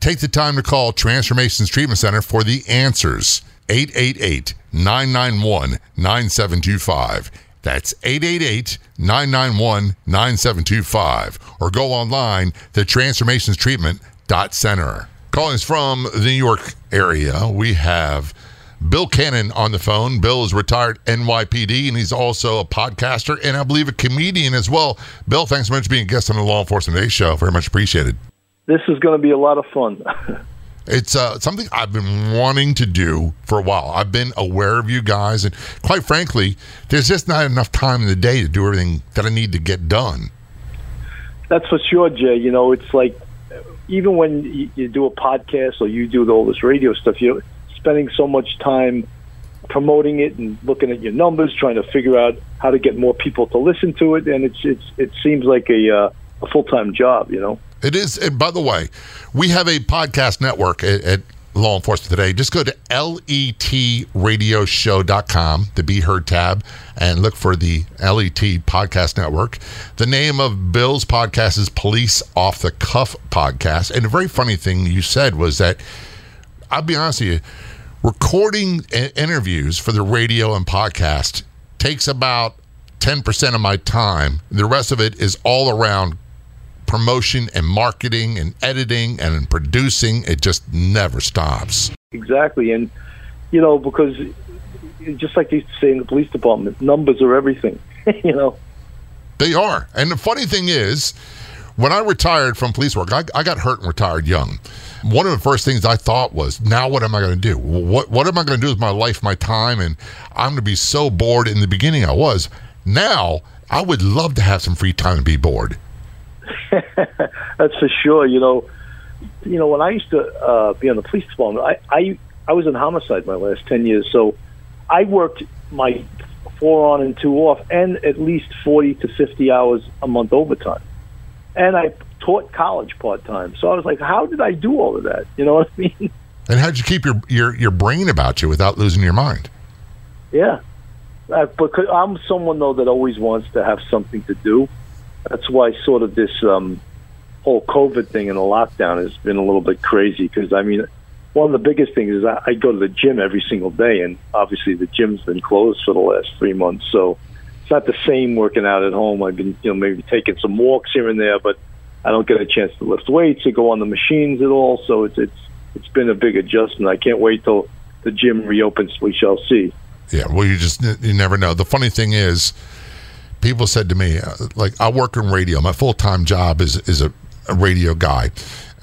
Take the time to call Transformations Treatment Center for the answers. 888 991 9725. That's 888 991 9725. Or go online to transformationstreatment.center. Calling us from the New York area, we have Bill Cannon on the phone. Bill is retired NYPD and he's also a podcaster and I believe a comedian as well. Bill, thanks so much for being a guest on the Law Enforcement Today show. Very much appreciated. This is going to be a lot of fun. It's uh, something I've been wanting to do for a while. I've been aware of you guys, and quite frankly, there's just not enough time in the day to do everything that I need to get done. That's for sure, Jay. You know, it's like even when you, you do a podcast or you do all this radio stuff, you're spending so much time promoting it and looking at your numbers, trying to figure out how to get more people to listen to it, and it's it's it seems like a uh, a full time job. You know. It is. And by the way, we have a podcast network at, at Law Enforcement Today. Just go to letradioshow.com, the Be Heard tab, and look for the LET Podcast Network. The name of Bill's podcast is Police Off the Cuff Podcast. And a very funny thing you said was that, I'll be honest with you, recording interviews for the radio and podcast takes about 10% of my time. The rest of it is all around promotion and marketing and editing and producing. It just never stops. Exactly. And, you know, because just like they say in the police department, numbers are everything, you know. They are. And the funny thing is, when I retired from police work, I, I got hurt and retired young. One of the first things I thought was, now what am I going to do? What what am I going to do with my life, my time? And I'm going to be so bored. In the beginning, I was. Now, I would love to have some free time and be bored. That's for sure. You know, you know when I used to uh, be on the police department, I, I I was in homicide my last ten years, so I worked my four on and two off, and at least forty to fifty hours a month overtime, and I taught college part time. So I was like, how did I do all of that? You know what I mean? And how did you keep your your your brain about you without losing your mind? Yeah, uh, because I'm someone though that always wants to have something to do that's why sort of this um, whole COVID thing and the lockdown has been a little bit crazy. Because I mean, one of the biggest things is I, I go to the gym every single day, and obviously the gym's been closed for the last three months, so it's not the same working out at home. I've been, you know, maybe taking some walks here and there, but I don't get a chance to lift weights or go on the machines at all. So it's it's it's been a big adjustment. I can't wait till the gym reopens. We shall see. Yeah, well, you just you never know. The funny thing is people said to me, uh, like, I work in radio. My full time job is is a, a, radio guy.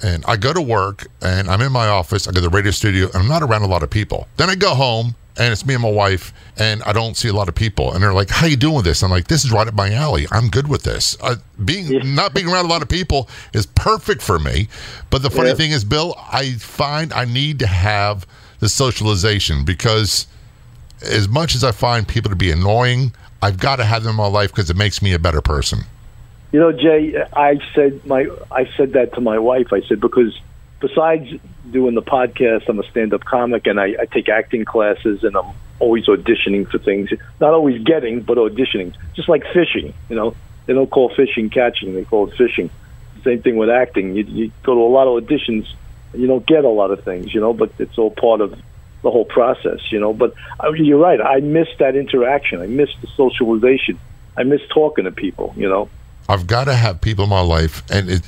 And I go to work and I'm in my office. I go to the radio studio and I'm not around a lot of people. Then I go home and it's me and my wife and I don't see a lot of people. And they're like, "How you doing with this?" I'm like, "This is right up my alley. I'm good with this. Uh, being yeah. not being around a lot of people is perfect for me." But the funny yeah. thing is, Bill, I find I need to have the socialization because as much as I find people to be annoying, I've got to have them in my life because it makes me a better person. You know, Jay, I said my I said that to my wife. I said because besides doing the podcast, I'm a stand-up comic and I, I take acting classes and I'm always auditioning for things. Not always getting, but auditioning. Just like fishing, you know. They don't call fishing catching; they call it fishing. Same thing with acting. You, you go to a lot of auditions, and you don't get a lot of things, you know. But it's all part of the whole process, you know. But uh, you're right. I miss that interaction. I miss the socialization. I miss talking to people, you know. I've got to have people in my life, and it,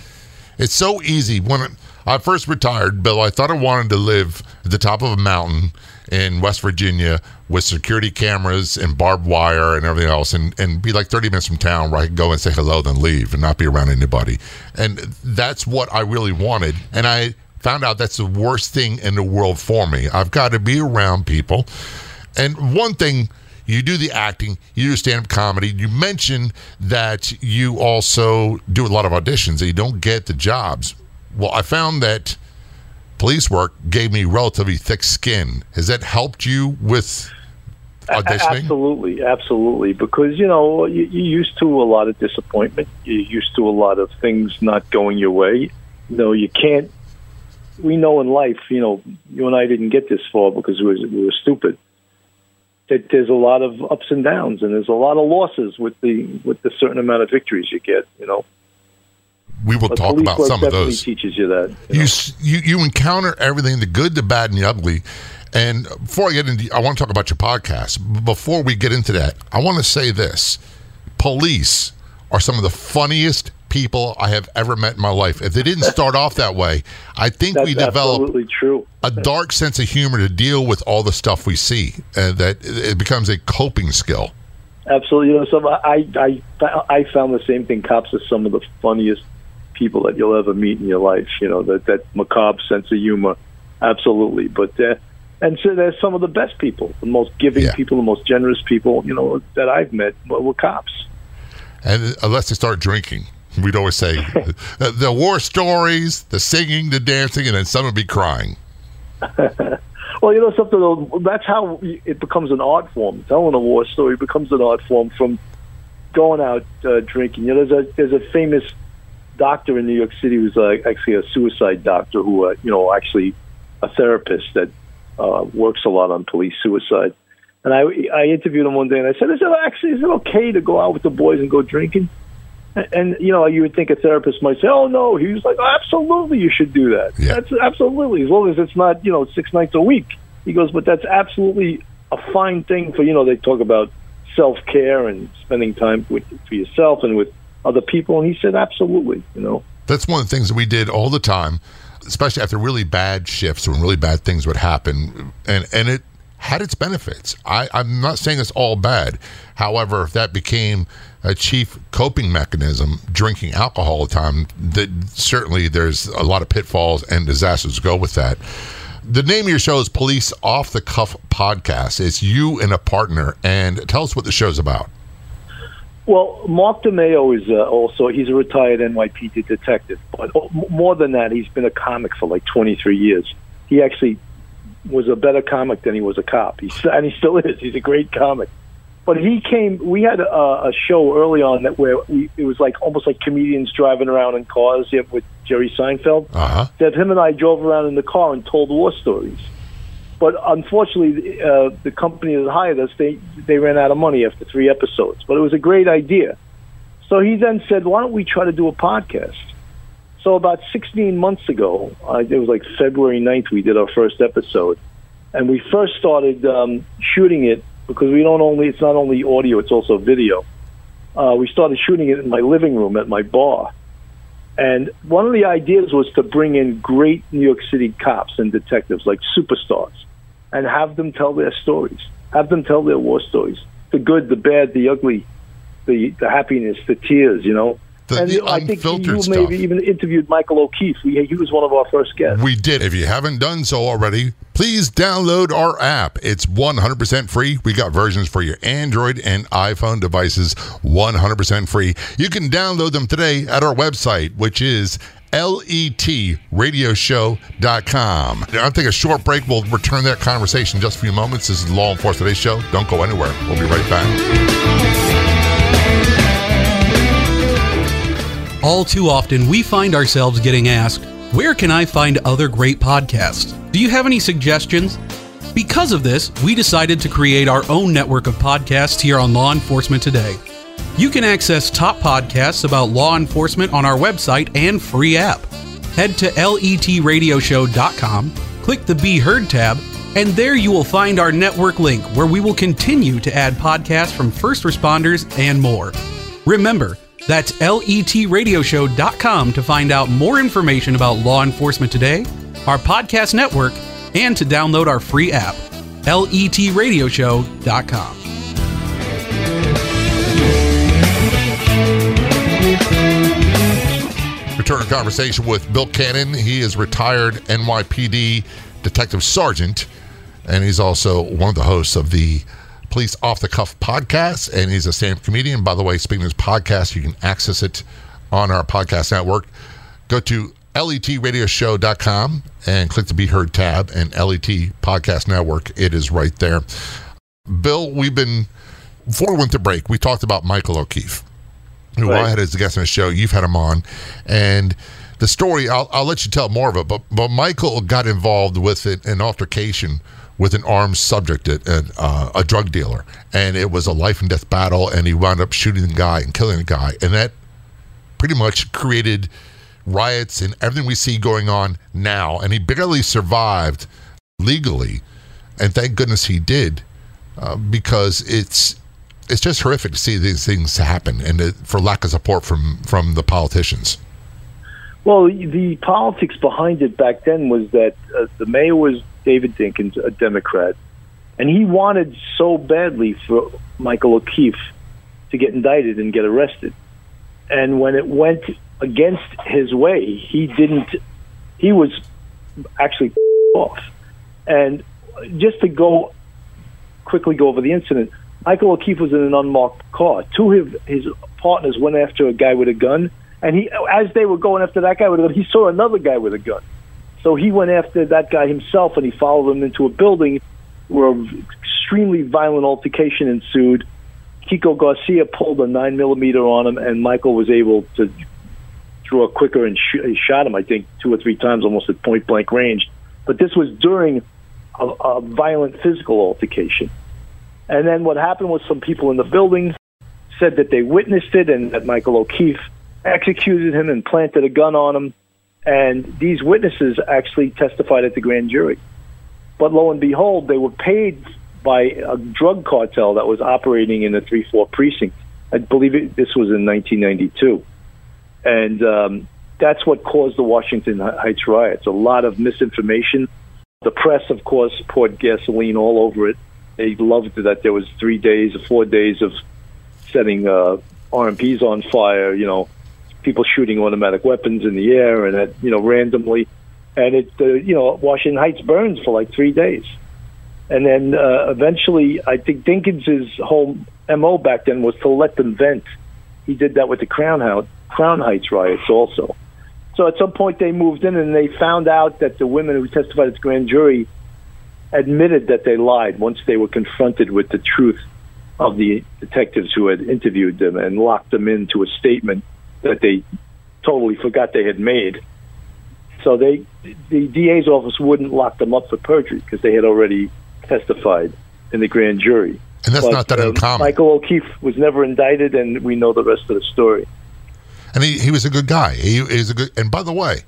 it's so easy. When I first retired, Bill, I thought I wanted to live at the top of a mountain in West Virginia with security cameras and barbed wire and everything else, and, and be like 30 minutes from town where I could go and say hello, then leave and not be around anybody. And that's what I really wanted. And I found out that's the worst thing in the world for me. I've got to be around people. And one thing, you do the acting, you do stand up comedy. You mentioned that you also do a lot of auditions and you don't get the jobs. Well, I found that police work gave me relatively thick skin. Has that helped you with auditioning? Absolutely, absolutely. Because you know you, you're used to a lot of disappointment. You're used to a lot of things not going your way. No, you can't. We know in life, you know, you and I didn't get this far because we were, we were stupid. That there's a lot of ups and downs, and there's a lot of losses with the with the certain amount of victories you get. You know we will but talk about some of those. Teaches you that you you, you, you encounter everything the good, the bad, and the ugly. And before I get into, I want to talk about your podcast. Before we get into that, I want to say this: police are some of the funniest people I have ever met in my life. If they didn't start off that way, I think That's we develop a dark sense of humor to deal with all the stuff we see, and that it becomes a coping skill. Absolutely, you know, some I I I found the same thing. Cops are some of the funniest people that you'll ever meet in your life. You know that that macabre sense of humor, absolutely. But uh, and so they're some of the best people, the most giving Yeah. people, the most generous people. You know that I've met were, were cops. And unless they start drinking, we'd always say the, the war stories, the singing, the dancing, and then some would be crying. Well, you know something. That's how it becomes an art form. Telling a war story becomes an art form from going out uh, drinking. You know, there's a there's a famous doctor in New York City who's uh, actually a suicide doctor who, uh, you know, actually a therapist that uh, works a lot on police suicide. And I I interviewed him one day and I said, "Is it actually is it okay to go out with the boys and go drinking?" And, you know, you would think a therapist might say, "Oh no," he was like, "Absolutely, you should do that. Yeah. That's absolutely as long as it's not you know six nights a week." He goes, "But that's absolutely a fine thing for you know." They talk about self care and spending time with for yourself and with other people, and he said, "Absolutely, you know." That's one of the things that we did all the time, especially after really bad shifts when really bad things would happen, and and it had its benefits. I, I'm not saying it's all bad. However, if that became a chief coping mechanism, drinking alcohol all the time, that certainly there's a lot of pitfalls and disasters go with that. The name of your show is Police Off the Cuff Podcast. It's you and a partner, and tell us what the show's about. Well, Mark DeMeo is uh, also he's a retired NYPD detective, but more than that, he's been a comic for like 23 years. He actually was a better comic than he was a cop. He's and he still is. He's a great comic. But he came. We had a, a show early on that where we, it was like almost like comedians driving around in cars yeah, with Jerry Seinfeld. Uh huh. That him and I drove around in the car and told war stories. But unfortunately, uh, the company that hired us they they ran out of money after three episodes. But it was a great idea. So he then said, "Why don't we try to do a podcast?" So about 16 months ago, uh, it was like February 9th, we did our first episode, and we first started um, shooting it because we don't only it's not only audio, it's also video. Uh, we started shooting it in my living room at my bar. And one of the ideas was to bring in great New York City cops and detectives, like superstars, and have them tell their stories, have them tell their war stories the good, the bad, the ugly, the, the happiness, the tears, you know. The, and the I think you stuff. maybe even interviewed Michael O'Keefe. We, he was one of our first guests. We did. If you haven't done so already, please download our app. It's 100% free. We got versions for your Android and iPhone devices, 100% free. You can download them today at our website, which is letradioshow.com. I'll take a short break. We'll return that conversation in just a few moments. This is Law Enforcement Today Show. Don't go anywhere. We'll be right back. All too often, we find ourselves getting asked, Where can I find other great podcasts? Do you have any suggestions? Because of this, we decided to create our own network of podcasts here on Law Enforcement Today. You can access top podcasts about law enforcement on our website and free app. Head to letradioshow.com, click the Be Heard tab, and there you will find our network link where we will continue to add podcasts from first responders and more. Remember, that's letradioshow.com to find out more information about law enforcement today, our podcast network, and to download our free app. letradioshow.com. Return conversation with Bill Cannon. He is retired NYPD Detective Sergeant, and he's also one of the hosts of the Police Off the Cuff podcast, and he's a stand-up comedian. By the way, speaking of his podcast, you can access it on our podcast network. Go to letradioshow.com and click the Be Heard tab and LET Podcast Network. It is right there. Bill, we've been, before we went to break, we talked about Michael O'Keefe who Right. I had as a guest on the show. You've had him on, and the story I'll, I'll let you tell more of it. But but Michael got involved with it, an altercation with an armed subject, a, uh, a drug dealer, and it was a life and death battle. And he wound up shooting the guy and killing the guy, and that pretty much created riots and everything we see going on now. And he barely survived legally, and thank goodness he did, uh, because it's it's just horrific to see these things happen, and it, for lack of support from from the politicians. Well, the politics behind it back then was that uh, the mayor was David Dinkins, a Democrat, and he wanted so badly for Michael O'Keefe to get indicted and get arrested. And when it went against his way, he didn't. He was actually off. And just to go quickly go over the incident, Michael O'Keefe was in an unmarked car. Two of his partners went after a guy with a gun, and he, as they were going after that guy with a gun, he saw another guy with a gun. So he went after that guy himself, and he followed him into a building where an extremely violent altercation ensued. Kiko Garcia pulled a nine millimeter on him, and Michael was able to draw quicker and sh- shot him. I think two or three times, almost at point blank range. But this was during a, a violent physical altercation. And then what happened was some people in the building said that they witnessed it and that Michael O'Keefe executed him and planted a gun on him. And these witnesses actually testified at the grand jury. But lo and behold, they were paid by a drug cartel that was operating in the 3 4 precinct. I believe it, this was in 1992. And um, that's what caused the Washington Heights riots. A lot of misinformation. The press, of course, poured gasoline all over it. They loved that there was three days or four days of setting uh, RMPs on fire. You know, people shooting automatic weapons in the air and at, you know randomly, and it uh, you know Washington Heights burns for like three days, and then uh, eventually I think Dinkins's whole mo back then was to let them vent. He did that with the Crown Heights Crown Heights riots also. So at some point they moved in and they found out that the women who testified at the grand jury admitted that they lied once they were confronted with the truth of the detectives who had interviewed them and locked them into a statement that they totally forgot they had made. So they, the DA's office wouldn't lock them up for perjury because they had already testified in the grand jury. And that's But, not that uh, uncommon. Michael O'Keefe was never indicted, and we know the rest of the story. and he, he was a good guy. He is a good. And by the way,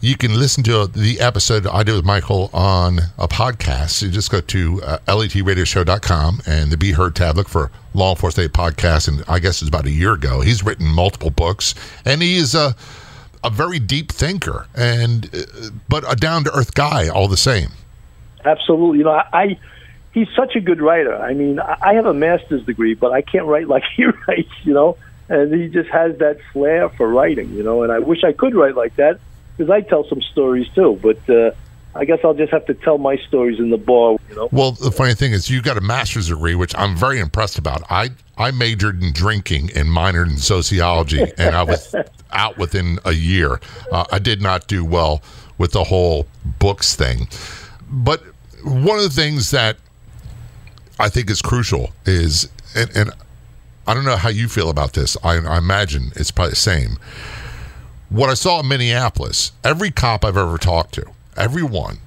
you can listen to the episode I did with Michael on a podcast. You just go to uh, letradioshow.com and the Be Heard tab. Look for Law Enforcement Day podcast. And I guess it's about a year ago. He's written multiple books, and he is a a very deep thinker and uh, but a down to earth guy all the same. Absolutely. You know, I, he's such a good writer. I mean, I have a master's degree, but I can't write like he writes. You know, and he just has that flair for writing. You know, and I wish I could write like that because I tell some stories too. But uh, I guess I'll just have to tell my stories in the bar. You know. Well, the funny thing is, you got a master's degree, which I'm very impressed about. I I majored in drinking and minored in sociology, and I was out within a year. Uh, I did not do well with the whole books thing. But one of the things that I think is crucial is, and, and I don't know how you feel about this. I, I imagine it's probably the same. What I saw in Minneapolis, every cop I've ever talked to, everyone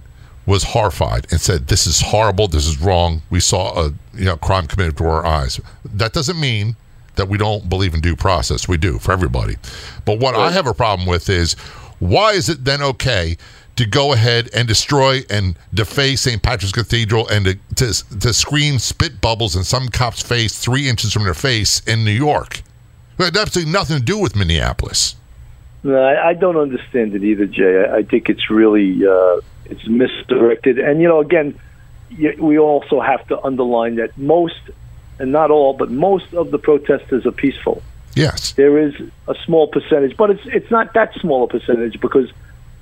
was horrified and said, "This is horrible. This is wrong. We saw a you know crime committed before our eyes." That doesn't mean that we don't believe in due process. We do for everybody. But what I have a problem with is why is it then okay to go ahead and destroy and deface St. Patrick's Cathedral and to, to, to scream spit bubbles in some cop's face three inches from their face in New York? It had absolutely nothing to do with Minneapolis. No, I, I don't understand it either, Jay. I, I think it's really uh, it's misdirected, and you know, again, we also have to underline that most, and not all, but most of the protesters are peaceful. Yes. There is a small percentage, but it's it's not that small a percentage because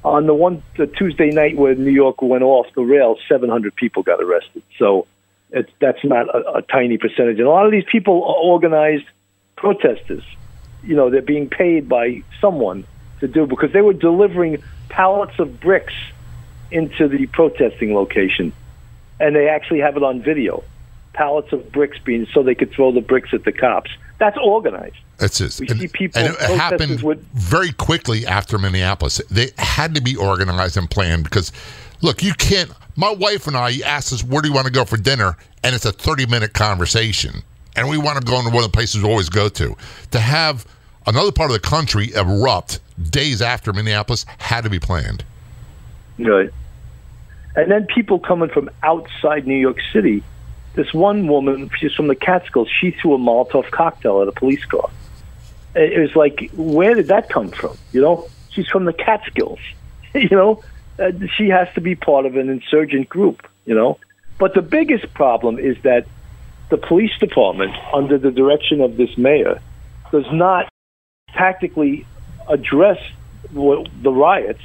on the one the Tuesday night when New York went off the rails, 700 people got arrested. So it's that's not a, a tiny percentage, and a lot of these people are organized protesters. You know, they're being paid by someone to do because they were delivering pallets of bricks into the protesting location, and they actually have it on video. Pallets of bricks being so they could throw the bricks at the cops. That's organized. That's it. We and, see people- and it happened would- very quickly after Minneapolis. They had to be organized and planned because, look, you can't. My wife and I asked us, where do you want to go for dinner? And it's a 30 minute conversation. And we want to go into one of the places we always go to. To have another part of the country erupt days after Minneapolis had to be planned. Right. And then people coming from outside New York City. This one woman, she's from the Catskills, she threw a Molotov cocktail at a police car. It it was like, where did that come from? You know, she's from the Catskills. you know, uh, she has to be part of an insurgent group, you know. But the biggest problem is that the police department, under the direction of this mayor, does not tactically address the riots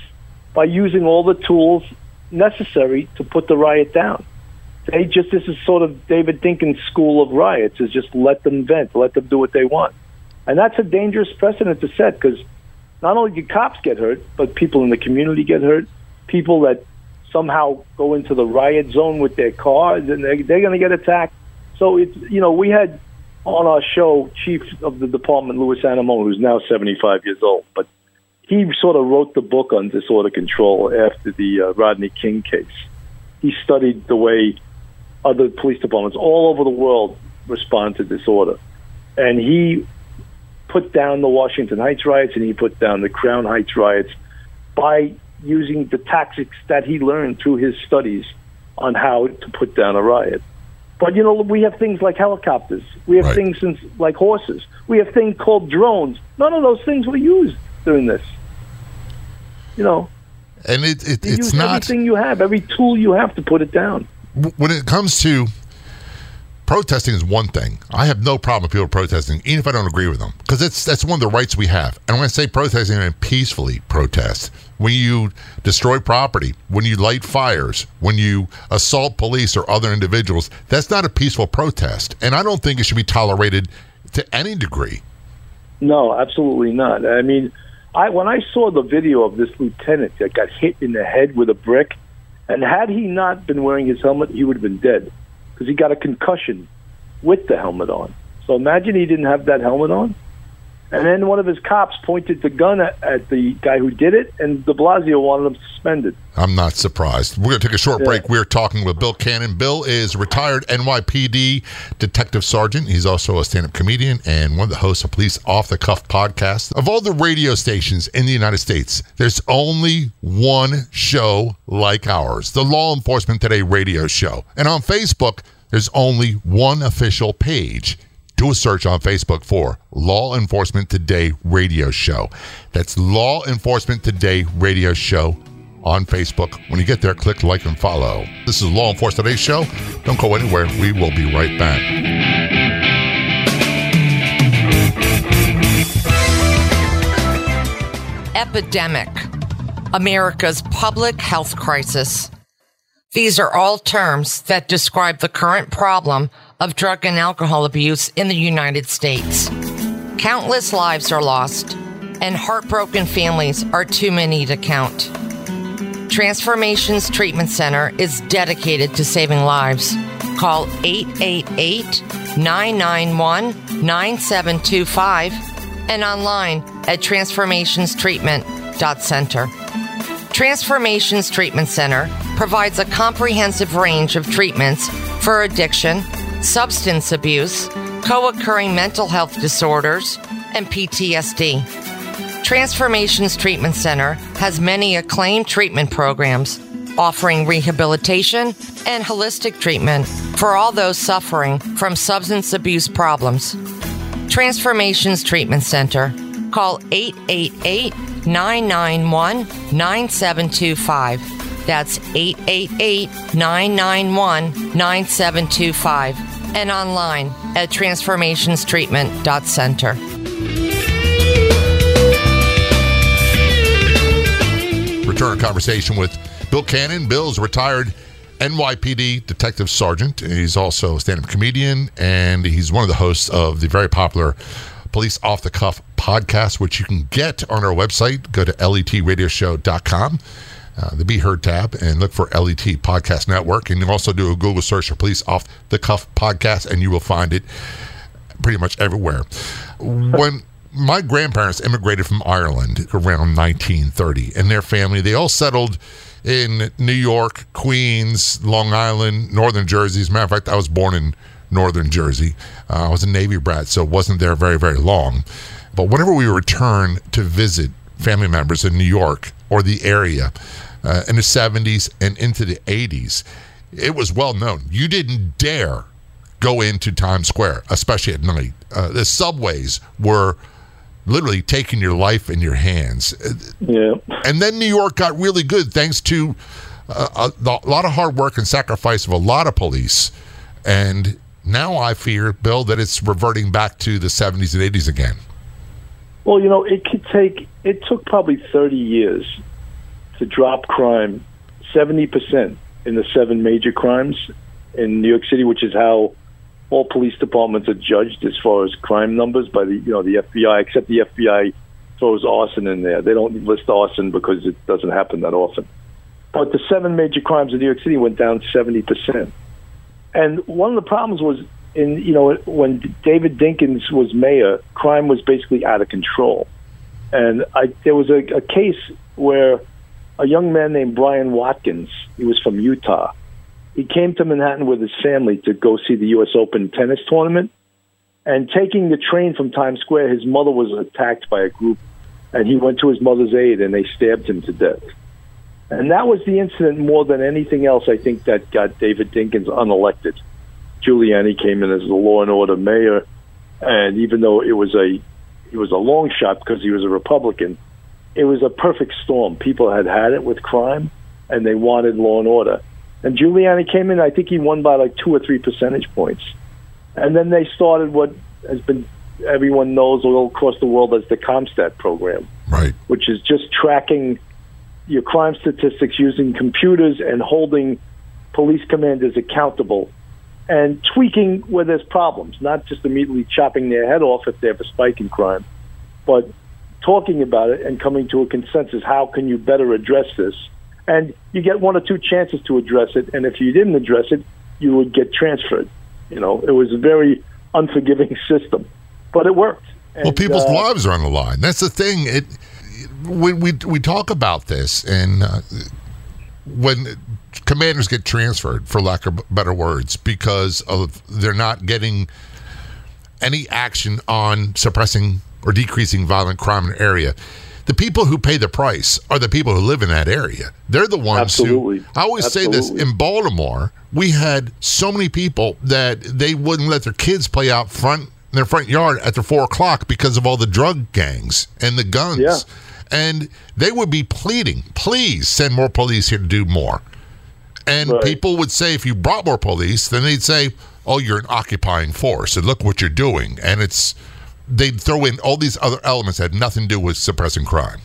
by using all the tools necessary to put the riot down. They just this is sort of David Dinkins' school of riots is just let them vent, let them do what they want, and that's a dangerous precedent to set because not only do cops get hurt, but people in the community get hurt. People that somehow go into the riot zone with their cars and they, they're going to get attacked. So it's you know we had on our show chief of the department Louis Anemone, who's now 75 years old, but he sort of wrote the book on disorder control after the uh, Rodney King case. He studied the way other police departments all over the world respond to disorder, and he put down the Washington Heights riots and he put down the Crown Heights riots by using the tactics that he learned through his studies on how to put down a riot. But you know, we have things like helicopters. We have Right. things since, like horses. We have things called drones. None of those things were used during this. You know, And it, it, you it's not. everything you have, every tool you have to put it down. when it comes to protesting is one thing. I have no problem with people protesting, even if I don't agree with them, because it's that's one of the rights we have. And when I say protesting, I mean peacefully protest. When you destroy property, when you light fires, when you assault police or other individuals, that's not a peaceful protest. And I don't think it should be tolerated to any degree. No, absolutely not. I mean, I when I saw the video of this lieutenant that got hit in the head with a brick, and had he not been wearing his helmet, he would have been dead because he got a concussion with the helmet on. So imagine he didn't have that helmet on. And then one of his cops pointed the gun at, at the guy who did it, and De Blasio wanted him suspended. I'm not surprised. We're going to take a short Yeah. break. We're talking with Bill Cannon. Bill is retired NYPD detective sergeant. He's also a stand up comedian and one of the hosts of Police Off the Cuff podcast. Of all the radio stations in the United States, there's only one show like ours, the Law Enforcement Today radio show. And on Facebook, there's only one official page. Do a search on Facebook for Law Enforcement Today Radio Show. That's Law Enforcement Today Radio Show on Facebook. When you get there, click like and follow. This is Law Enforcement Today Show. Don't go anywhere. We will be right back. epidemic, America's public health crisis. These are all terms that describe the current problem of drug and alcohol abuse in the United States. Countless lives are lost, and heartbroken families are too many to count. Transformations Treatment Center is dedicated to saving lives. Call 888 991 9725 and online at transformationstreatment.center. Transformations Treatment Center provides a comprehensive range of treatments for addiction, substance abuse, co occurring mental health disorders, and PTSD. Transformations Treatment Center has many acclaimed treatment programs offering rehabilitation and holistic treatment for all those suffering from substance abuse problems. Transformations Treatment Center. Call 888 991 9725. That's 888 991 9725. And online at transformationstreatment.center. Return a conversation with Bill Cannon. Bill's retired NYPD detective sergeant. He's also a stand-up comedian, and he's one of the hosts of the very popular Police Off the Cuff podcast, which you can get on our website. Go to letradioshow.com, uh, the Be Heard tab, and look for LET Podcast Network. And you also do a Google search for Police Off the Cuff podcast, and you will find it pretty much everywhere. When my grandparents immigrated from Ireland around 1930, and their family, they all settled in New York, Queens, Long Island, Northern Jersey. As a matter of fact, I was born in Northern Jersey. Uh, I was a Navy brat, so wasn't there very, very long. But whenever we return to visit family members in New York or the area uh, in the 70s and into the 80s, it was well known. You didn't dare go into Times Square, especially at night. Uh, the subways were literally taking your life in your hands. Yeah. And then New York got really good thanks to uh, a, a, lot of hard work and sacrifice of a lot of police. And now I fear, Bill, that it's reverting back to the 70s and 80s again. Well, you know, it could take, it took probably 30 years to drop crime 70% in the seven major crimes in New York City, which is how all police departments are judged as far as crime numbers by the you know the FBI, except the FBI throws arson in there. They don't list arson because it doesn't happen that often. But the seven major crimes in New York City went down seventy percent. And one of the problems was in you know when David Dinkins was mayor, crime was basically out of control. And I, there was a, a case where a young man named Brian Watkins, he was from Utah he came to Manhattan with his family to go see the U.S. Open tennis tournament. And taking the train from Times Square, his mother was attacked by a group, and he went to his mother's aid, and they stabbed him to death. And that was the incident more than anything else, I think, that got David Dinkins unelected. Giuliani came in as the law and order mayor, and even though it was a it was a long shot because he was a Republican, it was a perfect storm. People had had it with crime, and they wanted law and order. And Giuliani came in, I think he won by like two or three percentage points. And then they started what has been, everyone knows all across the world as the CompStat program. Right. Which is just tracking your crime statistics using computers and holding police commanders accountable and tweaking where there's problems, not just immediately chopping their head off if they have a spike in crime, but talking about it and coming to a consensus. How can you better address this? and you get one or two chances to address it. And if you didn't address it, you would get transferred. You know, it was a very unforgiving system, but it worked. And, well, people's uh, lives are on the line. That's the thing. It we we we talk about this, and uh, when commanders get transferred, for lack of better words, because of they're not getting any action on suppressing or decreasing violent crime in an area the people who pay the price are the people who live in that area. They're the ones Absolutely. who. I always Absolutely. say this in Baltimore, we had so many people that they wouldn't let their kids play out front in their front yard after four o'clock because of all the drug gangs and the guns. Yeah. And they would be pleading, please send more police here to do more. And right. people would say, if you brought more police, then they'd say, oh, you're an occupying force and look what you're doing. And it's they'd throw in all these other elements that had nothing to do with suppressing crime.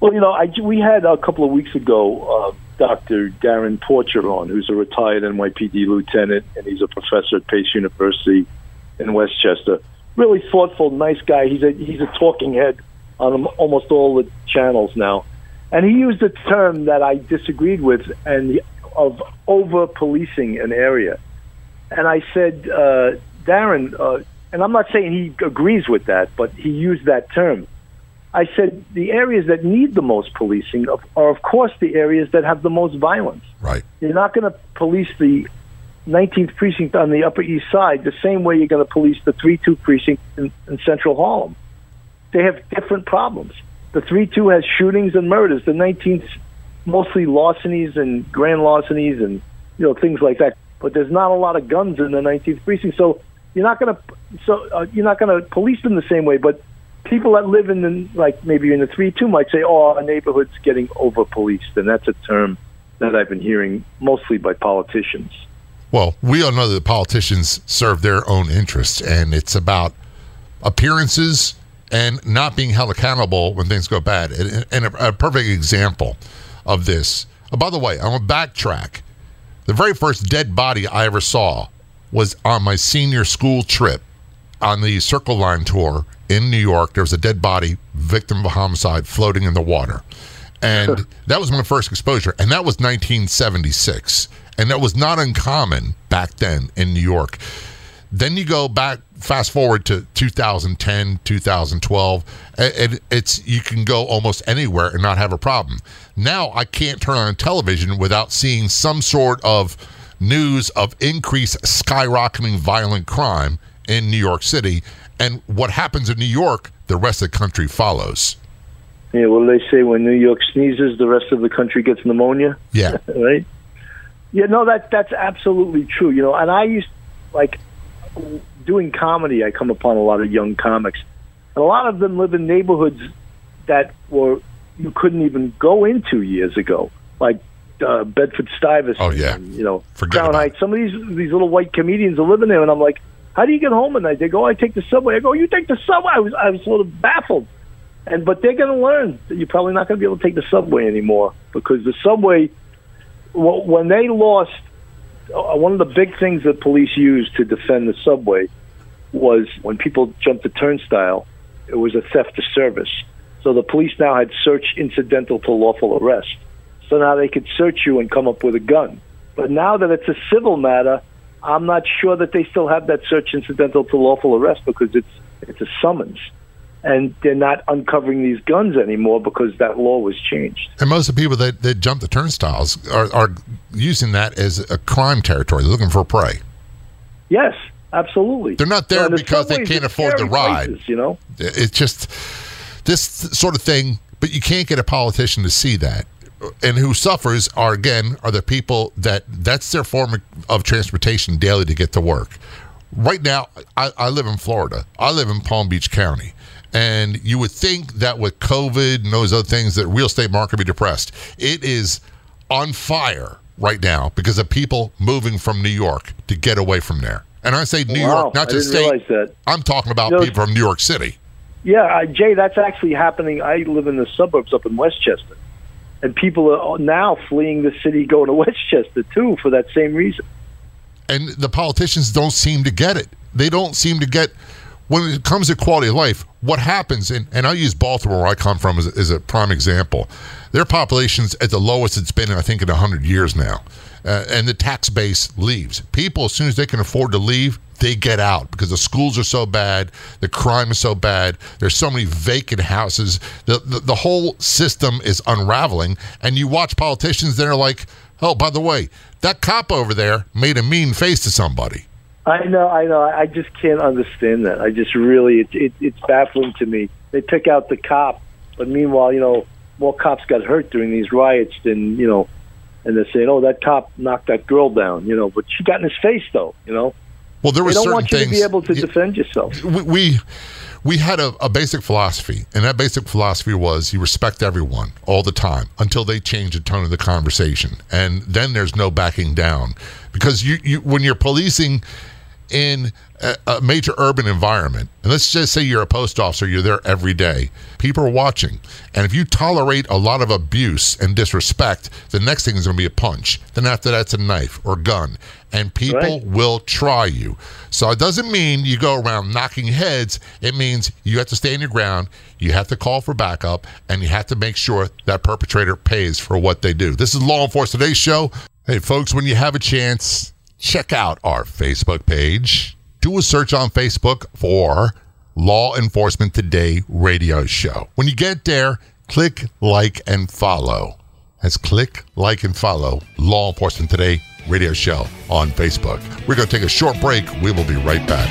Well, you know, I, we had a couple of weeks ago uh, Dr. Darren Porcher on, who's a retired NYPD lieutenant, and he's a professor at Pace University in Westchester. Really thoughtful, nice guy. He's a he's a talking head on almost all the channels now, and he used a term that I disagreed with, and of over policing an area. And I said, uh, Darren, uh, and I'm not saying he agrees with that, but he used that term. I said the areas that need the most policing are, of course, the areas that have the most violence. Right. You're not going to police the 19th precinct on the Upper East Side the same way you're going to police the 3-2 precinct in, in Central Harlem. They have different problems. The 3-2 has shootings and murders. The 19th mostly larcenies and grand larcenies and you know things like that. But there's not a lot of guns in the 19th precinct, so you're not going to so uh, you're not going to police them the same way. But people that live in the like maybe in the 3-2 might say, "Oh, our neighborhood's getting over policed," and that's a term that I've been hearing mostly by politicians. Well, we all know that politicians serve their own interests, and it's about appearances and not being held accountable when things go bad. And, a, perfect example of this. Oh, by the way, I'm going to backtrack. The very first dead body I ever saw was on my senior school trip on the Circle Line tour in New York. There was a dead body, victim of a homicide, floating in the water. And that was my first exposure. And that was 1976 and that was not uncommon back then in New York. Then you go back, fast forward to 2010, 2012, and it's you can go almost anywhere and not have a problem. Now I can't turn on television without seeing some sort of news of increased skyrocketing violent crime in New York City, and what happens in New York, the rest of the country follows. Yeah, well, they say? When New York sneezes, the rest of the country gets pneumonia. Yeah, right. Yeah, no, that that's absolutely true. You know, and I used like doing comedy. I come upon a lot of young comics, and a lot of them live in neighborhoods that were you couldn't even go into years ago, like uh, Bedford Stuyvesant. Oh yeah, and, you know, Forget Crown Heights. Some of these these little white comedians are living there, and I'm like, how do you get home at night? They go, I take the subway. I go, you take the subway. I was I was sort of baffled, and but they're going to learn that you're probably not going to be able to take the subway anymore because the subway when they lost, uh, one of the big things that police used to defend the subway was when people jumped the turnstile, it was a theft of service. So the police now had search incidental to lawful arrest. So now they could search you and come up with a gun. But now that it's a civil matter, I'm not sure that they still have that search incidental to lawful arrest because it's it's a summons and they're not uncovering these guns anymore because that law was changed. And most of the people that, that jump the turnstiles are, are using that as a crime territory. They're looking for prey. Yes, absolutely. They're not there because they can't afford the ride. Places, you know, it's just this sort of thing. But you can't get a politician to see that. And who suffers are again are the people that that's their form of transportation daily to get to work. Right now, I, I live in Florida. I live in Palm Beach County and you would think that with COVID and those other things, that real estate market would be depressed. It is on fire right now because of people moving from New York to get away from there. And I say New wow, York, not just state. I'm talking about you know, people from New York City. Yeah, uh, Jay, that's actually happening. I live in the suburbs up in Westchester, and people are now fleeing the city, going to Westchester too for that same reason. And the politicians don't seem to get it. They don't seem to get when it comes to quality of life, what happens, and, and I'll use Baltimore, where I come from, as, as a prime example. Their population's at the lowest it's been, in, I think, in 100 years now. Uh, and the tax base leaves. People, as soon as they can afford to leave, they get out because the schools are so bad, the crime is so bad, there's so many vacant houses. The, the, the whole system is unraveling. And you watch politicians that are like, oh, by the way, that cop over there made a mean face to somebody. I know, I know. I just can't understand that. I just really, it, it, it's baffling to me. They pick out the cop, but meanwhile, you know, more cops got hurt during these riots than you know, and they're saying, "Oh, that cop knocked that girl down," you know, but she got in his face, though, you know. Well, there don't certain want you things, to be able to defend yourself. We, we we had a, a, basic philosophy, and that basic philosophy was you respect everyone all the time until they change the tone of the conversation, and then there's no backing down because you, you when you're policing in a, a, major urban environment, and let's just say you're a post officer, you're there every day, people are watching. And if you tolerate a lot of abuse and disrespect, the next thing is going to be a punch. Then after that's a knife or gun. And people right. will try you. So it doesn't mean you go around knocking heads. It means you have to stand your ground, you have to call for backup, and you have to make sure that perpetrator pays for what they do. This is Law Enforcement Today's show. Hey, folks, when you have a chance, check out our Facebook page. Do a search on Facebook for Law Enforcement Today radio show. When you get there, click like and follow. That's click like and follow Law Enforcement Today radio show on Facebook. We're going to take a short break. We will be right back.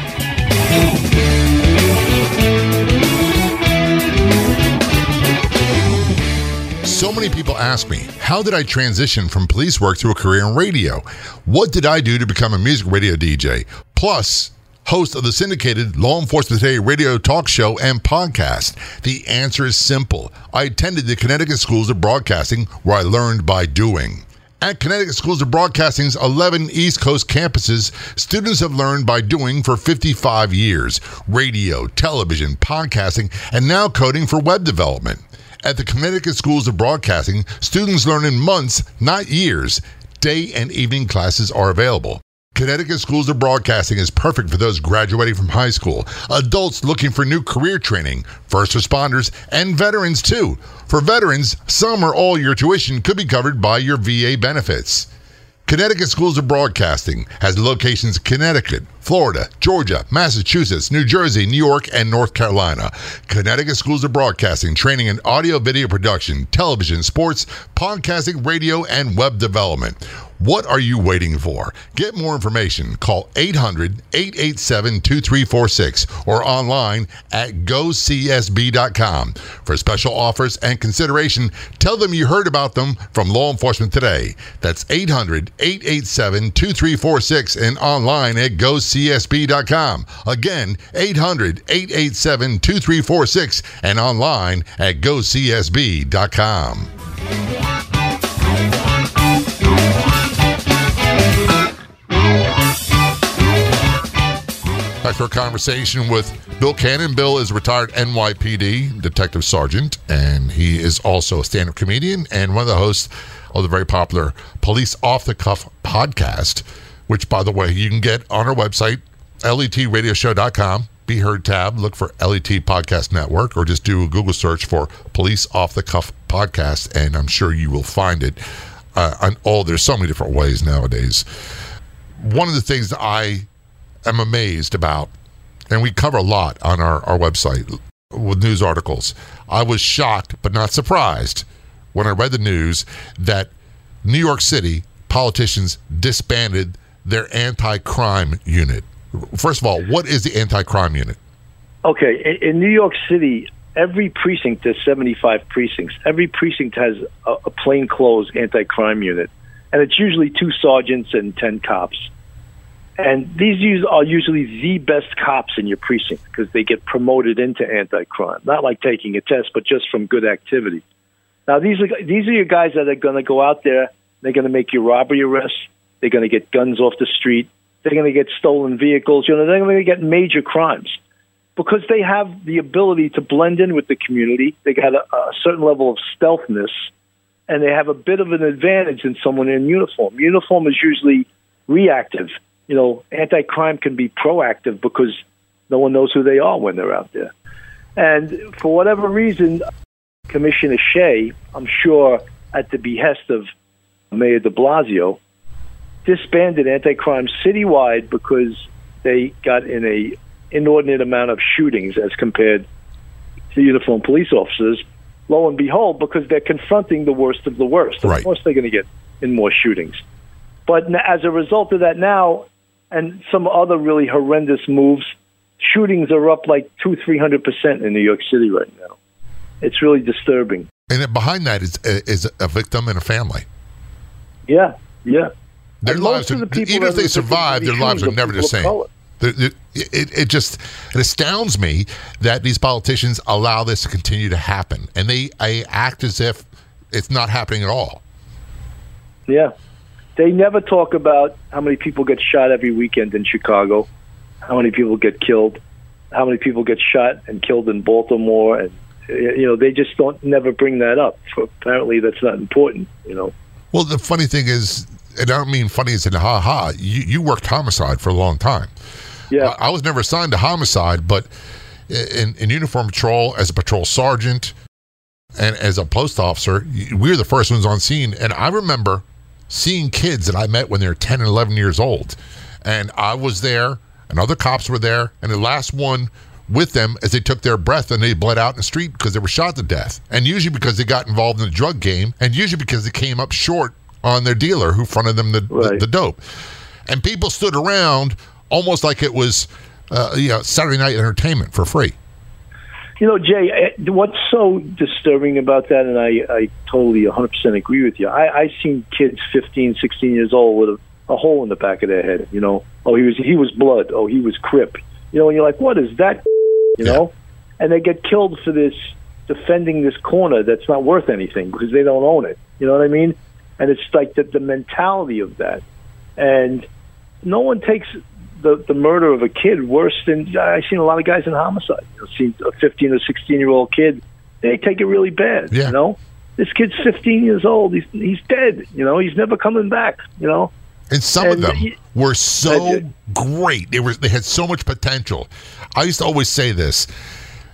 So many people ask me, how did I transition from police work to a career in radio? What did I do to become a music radio DJ? Plus, host of the syndicated Law Enforcement Today radio talk show and podcast? The answer is simple. I attended the Connecticut Schools of Broadcasting where I learned by doing. At Connecticut Schools of Broadcasting's 11 East Coast campuses, students have learned by doing for 55 years radio, television, podcasting, and now coding for web development. At the Connecticut Schools of Broadcasting, students learn in months, not years. Day and evening classes are available. Connecticut Schools of Broadcasting is perfect for those graduating from high school, adults looking for new career training, first responders, and veterans too. For veterans, some or all your tuition could be covered by your VA benefits. Connecticut Schools of Broadcasting has locations in Connecticut, Florida, Georgia, Massachusetts, New Jersey, New York, and North Carolina. Connecticut Schools of Broadcasting training in audio video production, television, sports, podcasting, radio, and web development. What are you waiting for? Get more information. Call 800 887 2346 or online at gocsb.com. For special offers and consideration, tell them you heard about them from Law Enforcement Today. That's 800 887 2346 and online at gocsb.com. Again, 800 887 2346 and online at gocsb.com. Back to our conversation with Bill Cannon. Bill is a retired NYPD detective sergeant, and he is also a stand up comedian and one of the hosts of the very popular Police Off the Cuff podcast, which, by the way, you can get on our website, letradioshow.com. Be Heard tab, look for LET Podcast Network, or just do a Google search for Police Off the Cuff podcast, and I'm sure you will find it. Uh, on all there's so many different ways nowadays. One of the things that I am amazed about, and we cover a lot on our, our website with news articles. I was shocked but not surprised when I read the news that New York City politicians disbanded their anti crime unit. First of all, what is the anti crime unit? Okay, in, in New York City, every precinct, there's 75 precincts. Every precinct has a, a plainclothes anti crime unit, and it's usually two sergeants and 10 cops. And these guys are usually the best cops in your precinct because they get promoted into anti-crime. Not like taking a test, but just from good activity. Now these are these are your guys that are going to go out there. They're going to make your robbery arrests. They're going to get guns off the street. They're going to get stolen vehicles. You know, they're going to get major crimes because they have the ability to blend in with the community. They got a, a certain level of stealthness, and they have a bit of an advantage in someone in uniform. Uniform is usually reactive you know, anti-crime can be proactive because no one knows who they are when they're out there. And for whatever reason, Commissioner Shea, I'm sure at the behest of Mayor de Blasio, disbanded anti-crime citywide because they got in a inordinate amount of shootings as compared to uniformed police officers. Lo and behold, because they're confronting the worst of the worst. Of right. course, they're going to get in more shootings. But as a result of that, now and some other really horrendous moves. Shootings are up like two, three hundred percent in New York City right now. It's really disturbing. And behind that is is a victim and a family. Yeah, yeah. Their and lives, are, the even if they survive, their lives are never the same. It, it, it, just it astounds me that these politicians allow this to continue to happen, and they I act as if it's not happening at all. Yeah, they never talk about how many people get shot every weekend in Chicago, how many people get killed, how many people get shot and killed in Baltimore, and you know they just don't never bring that up. Apparently, that's not important. You know. Well, the funny thing is, and I don't mean funny as in ha ha. You you worked homicide for a long time. Yeah. I, I was never assigned to homicide, but in, in uniform patrol as a patrol sergeant and as a post officer, we were the first ones on scene. And I remember seeing kids that I met when they were 10 and 11 years old. And I was there, and other cops were there, and the last one with them as they took their breath and they bled out in the street because they were shot to death. And usually because they got involved in the drug game, and usually because they came up short on their dealer who fronted them the, Right. the, the dope. And people stood around almost like it was, uh, you know, Saturday night entertainment for free. You know, Jay, eh, what's so disturbing about that, and I, I totally 100% agree with you. I, I seen kids 15, 16 years old with a, a hole in the back of their head. You know, oh, he was he was blood. Oh, he was Crip. You know, and you're like, what is that? You Yeah. know, and they get killed for this defending this corner that's not worth anything because they don't own it. You know what I mean? And it's like the, the mentality of that, and no one takes the the murder of a kid worse than I've seen a lot of guys in homicide. You know, seen a 15 or 16 year old kid, they take it really bad. Yeah. You know, this kid's 15 years old. He's he's dead. You know, he's never coming back. You know, And some And of them y- were so uh, great. They were they had so much potential. I used to always say this.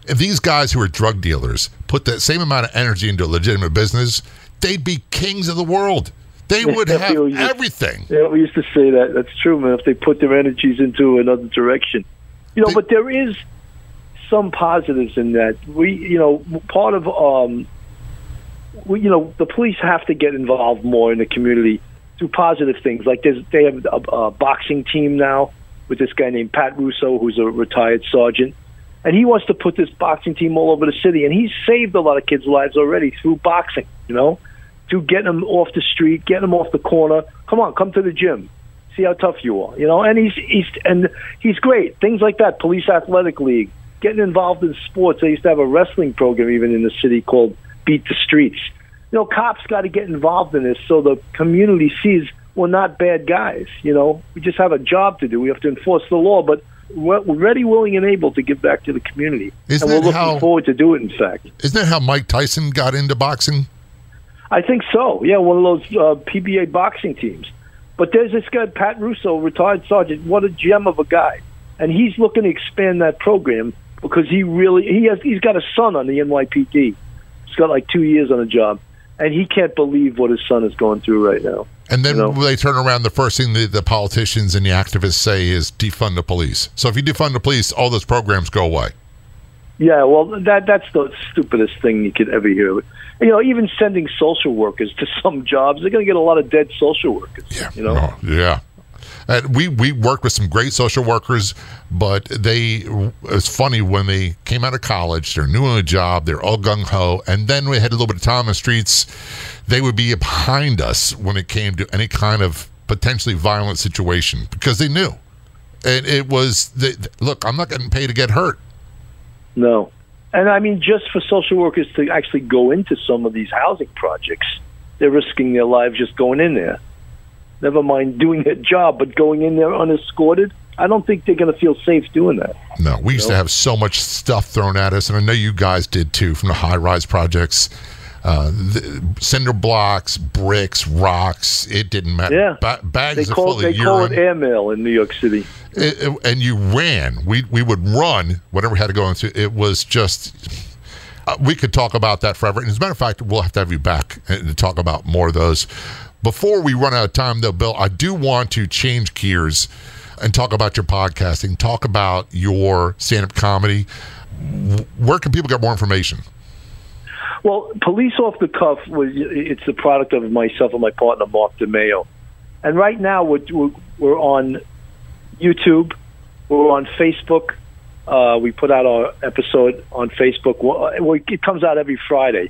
If these guys who are drug dealers put that same amount of energy into a legitimate business, they'd be kings of the world. They would have used- everything. Yeah, we used to say that. That's true, man. If they put their energies into another direction, you know. They- but there is some positives in that. We, you know, part of, um, we, you know, the police have to get involved more in the community through positive things. Like there's, they have a, a boxing team now with this guy named Pat Russo, who's a retired sergeant, and he wants to put this boxing team all over the city. And he's saved a lot of kids' lives already through boxing. You know to getting them off the street, getting them off the corner. Come on, come to the gym. See how tough you are, you know. And he's he's and he's great. Things like that. Police Athletic League, getting involved in sports. They used to have a wrestling program even in the city called Beat the Streets. You know, cops got to get involved in this so the community sees we're not bad guys. You know, we just have a job to do. We have to enforce the law, but we're we're ready, willing, and able to give back to the community. Isn't and we're looking how- forward to do it. In fact. Isn't that how Mike Tyson got into boxing? I think so. Yeah, one of those uh, PBA boxing teams. But there's this guy, Pat Russo, retired sergeant. What a gem of a guy, and he's looking to expand that program because he really he has he's got a son on the NYPD. He's got like two years on the job, and he can't believe what his son is going through right now. And then You know? they turn around, the first thing the, the politicians and the activists say is defund the police. So if you defund the police, all those programs go away. Yeah, well, that that's the stupidest thing you could ever hear. You know, even sending social workers to some jobs, they're going to get a lot of dead social workers. Yeah. you know. Oh, yeah. And we we worked with some great social workers, but they it's funny when they came out of college, they're new on a job, they're all gung ho, and then we had a little bit of time on the streets. They would be behind us when it came to any kind of potentially violent situation because they knew, and it was the, look. I'm not getting paid to get hurt. No. And I mean, just for social workers to actually go into some of these housing projects, they're risking their lives just going in there. Never mind doing their job, but going in there unescorted, I don't think they're going to feel safe doing that. No, we used to have so much stuff thrown at us, and I know you guys did too from the high rise projects. Uh, the cinder blocks, bricks, rocks. It didn't matter. Yeah. Ba- bags They of call full they of call it urine. airmail in New York City. It- it- and you ran. We we would run whatever we had to go into. It was just. Uh, we could talk about that forever. And as a matter of fact, we'll have to have you back and to talk about more of those. Before we run out of time, though, Bill, I do want to change gears and talk about your podcasting. Talk about your stand-up comedy. W- Where can people get more information? Well, Police Off the Cuff was it's the product of myself and my partner Mark DeMeo, and right now we're we're, on YouTube, we're on Facebook. Uh, we put out our episode on Facebook. We- It comes out every Friday,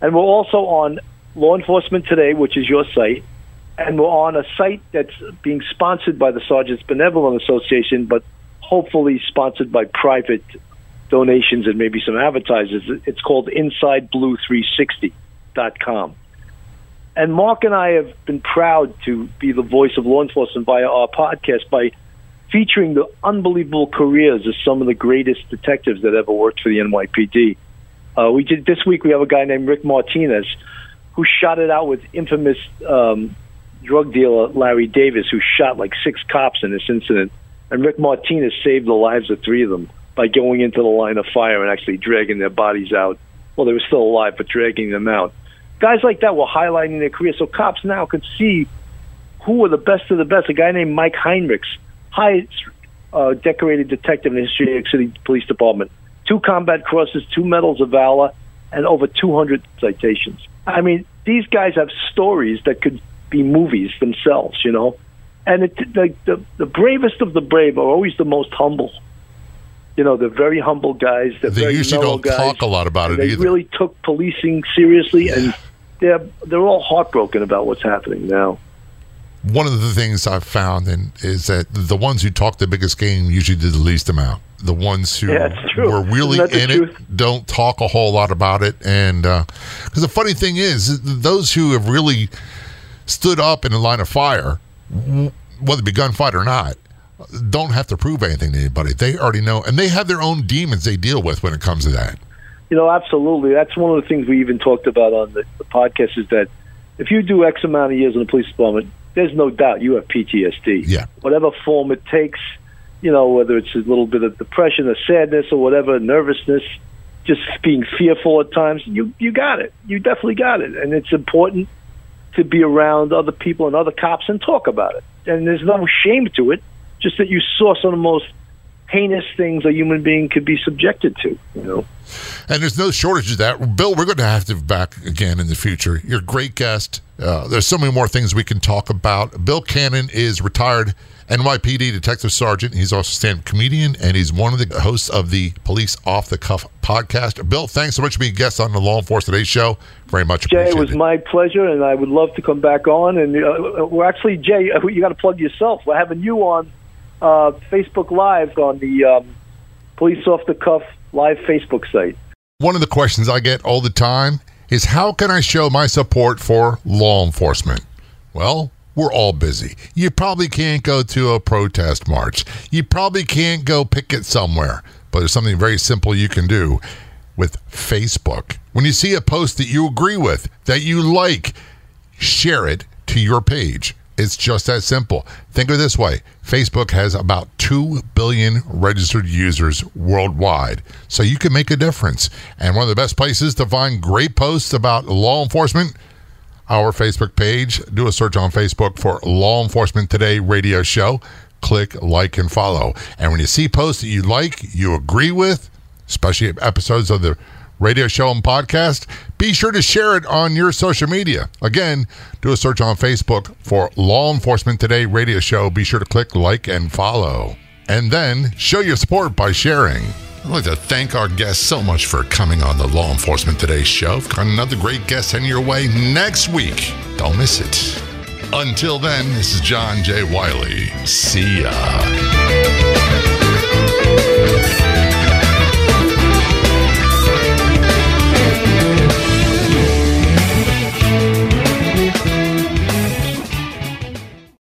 and we're also on Law Enforcement Today, which is your site, and we're on a site that's being sponsored by the Sergeants Benevolent Association, but hopefully sponsored by private donations and maybe some advertisers. It's called InsideBlue360.com. And Mark and I have been proud to be the voice of law enforcement via our podcast by featuring the unbelievable careers of some of the greatest detectives that ever worked for the NYPD. Uh, we did this week. We have a guy named Rick Martinez who shot it out with infamous um, drug dealer Larry Davis, who shot like six cops in this incident. And Rick Martinez saved the lives of three of them by going into the line of fire and actually dragging their bodies out. Well, they were still alive, but dragging them out. Guys like that were highlighting their career, so cops now can see who were the best of the best. A guy named Mike Heinrichs, highest uh, decorated detective in the history of New York City Police Department. Two combat crosses, two medals of valor, and over 200 citations. I mean, these guys have stories that could be movies themselves, you know. And it, the, the the bravest of the brave are always the most humble. You know, they're very humble guys. They're They very usually don't guys. talk a lot about it They either. really took policing seriously, and they're they're all heartbroken about what's happening now. One of the things I've found and is that the ones who talk the biggest game usually do the least amount. The ones who Yeah, were really Isn't that the in truth? it don't talk a whole lot about it. And uh, because the funny thing is, those who have really stood up in the line of fire, whether it be gunfight or not, don't have to prove anything to anybody. They already know, and they have their own demons they deal with when it comes to that. You know, absolutely. That's one of the things we even talked about on the, the podcast is that if you do X amount of years in the police department, there's no doubt you have PTSD. Yeah. Whatever form it takes, you know, whether it's a little bit of depression or sadness or whatever, nervousness, just being fearful at times, you you got it. You definitely got it. And it's important to be around other people and other cops and talk about it. And there's no shame to it, just that you saw some of the most heinous things a human being could be subjected to, you know. And there's no shortage of that. Bill, we're going to have to back again in the future. You're a great guest. Uh, there's so many more things we can talk about. Bill Cannon is retired NYPD detective sergeant. He's also a stand-up comedian, and he's one of the hosts of the Police Off the Cuff podcast. Bill, thanks so much for being a guest on the Law Enforcement Today show. Very much Jay, it was my pleasure, and I would love to come back on. And uh, we're actually, Jay, uh, you got to plug yourself. We're having you on uh, Facebook Live on the um, Police Off the Cuff live Facebook site. One of the questions I get all the time is how can I show my support for law enforcement? Well, we're all busy. You probably can't go to a protest march. You probably can't go picket somewhere. But there's something very simple you can do with Facebook. When you see a post that you agree with, that you like, share it to your page. It's just that simple. Think of it this way Facebook has about 2 billion registered users worldwide, so you can make a difference. And one of the best places to find great posts about law enforcement, our Facebook page. Do a search on Facebook for Law Enforcement Today Radio Show. Click like and follow. And when you see posts that you like, you agree with, especially episodes of the radio show and podcast, be sure to share it on your social media. Again, do a search on Facebook for Law Enforcement Today Radio Show. Be sure to click like and follow. And then show your support by sharing. I'd like to thank our guests so much for coming on the Law Enforcement Today show. We've got another great guest heading your way next week. Don't miss it. Until then, this is John J. Wiley. See ya.